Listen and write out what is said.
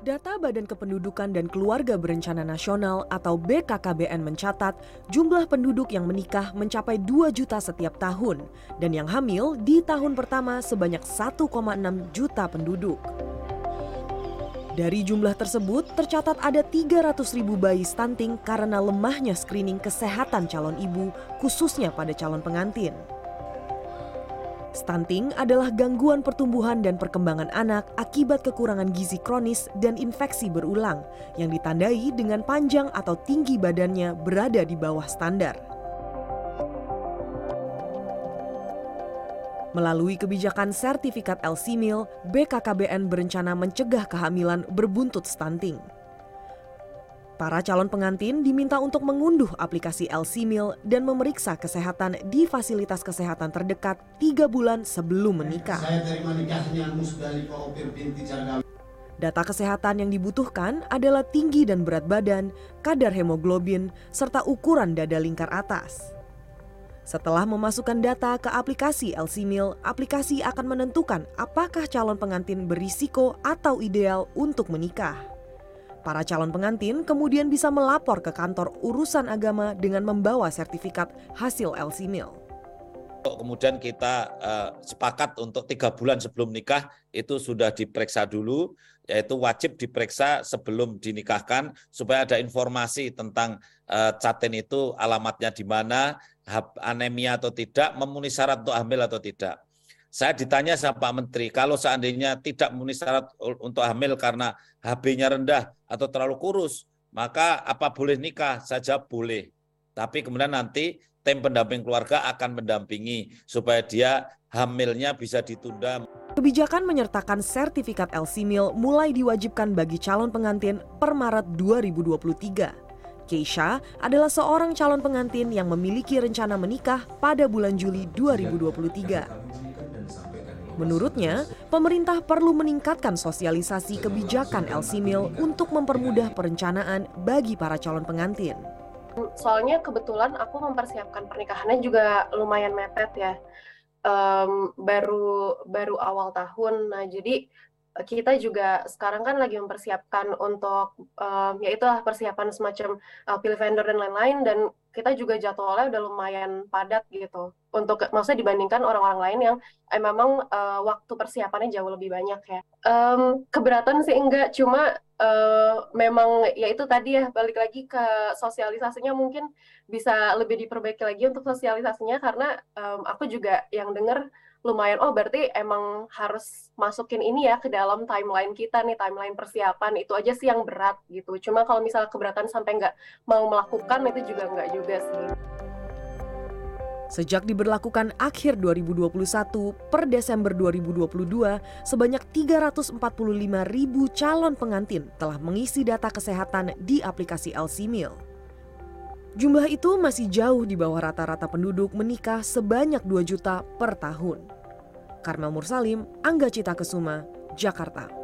Data Badan Kependudukan dan Keluarga Berencana Nasional atau BKKBN mencatat jumlah penduduk yang menikah mencapai 2 juta setiap tahun dan yang hamil di tahun pertama sebanyak 1,6 juta penduduk. Dari jumlah tersebut, tercatat ada 300 ribu bayi stunting karena lemahnya screening kesehatan calon ibu, khususnya pada calon pengantin. Stunting adalah gangguan pertumbuhan dan perkembangan anak akibat kekurangan gizi kronis dan infeksi berulang yang ditandai dengan panjang atau tinggi badannya berada di bawah standar. Melalui kebijakan sertifikat LC-MIL, BKKBN berencana mencegah kehamilan berbuntut stunting. Para calon pengantin diminta untuk mengunduh aplikasi LC-MIL dan memeriksa kesehatan di fasilitas kesehatan terdekat tiga bulan sebelum menikah. Saya terima nikahnya Musdaliko Opir binti Data kesehatan yang dibutuhkan adalah tinggi dan berat badan, kadar hemoglobin, serta ukuran dada lingkar atas. Setelah memasukkan data ke aplikasi LC-MIL, aplikasi akan menentukan apakah calon pengantin berisiko atau ideal untuk menikah. Para calon pengantin kemudian bisa melapor ke kantor urusan agama dengan membawa sertifikat hasil LC-MIL. Kemudian kita uh, sepakat untuk tiga bulan sebelum nikah itu sudah diperiksa dulu, yaitu wajib diperiksa sebelum dinikahkan supaya ada informasi tentang uh, caten itu alamatnya di mana, anemia atau tidak, memenuhi syarat untuk hamil atau tidak. Saya ditanya sama Pak Menteri, kalau seandainya tidak memenuhi syarat untuk hamil karena HB-nya rendah atau terlalu kurus, maka apa boleh nikah? Saja boleh. Tapi kemudian nanti tim pendamping keluarga akan mendampingi supaya dia hamilnya bisa ditunda. Kebijakan menyertakan sertifikat LC-MIL mulai diwajibkan bagi calon pengantin per Maret 2023. Keisha adalah seorang calon pengantin yang memiliki rencana menikah pada bulan Juli 2023. Menurutnya, pemerintah perlu meningkatkan sosialisasi kebijakan LC-MIL untuk mempermudah perencanaan bagi para calon pengantin. Soalnya kebetulan aku mempersiapkan pernikahannya juga lumayan mepet ya. Um, baru baru awal tahun. Nah, jadi kita juga sekarang kan lagi mempersiapkan untuk um, ya itulah persiapan semacam uh, pilih vendor dan lain-lain dan kita juga jadwalnya udah lumayan padat gitu. Untuk maksudnya dibandingkan orang-orang lain yang eh, memang uh, waktu persiapannya jauh lebih banyak ya. Um, keberatan sih enggak cuma uh, memang ya itu tadi ya balik lagi ke sosialisasinya mungkin bisa lebih diperbaiki lagi untuk sosialisasinya karena um, aku juga yang dengar lumayan oh berarti emang harus masukin ini ya ke dalam timeline kita nih timeline persiapan itu aja sih yang berat gitu. Cuma kalau misalnya keberatan sampai nggak mau melakukan itu juga nggak juga sih Sejak diberlakukan akhir 2021 per Desember 2022, sebanyak 345 ribu calon pengantin telah mengisi data kesehatan di aplikasi LC-MIL. Jumlah itu masih jauh di bawah rata-rata penduduk menikah sebanyak 2 juta per tahun. Karmel Mursalim, Angga Cita Kesuma, Jakarta.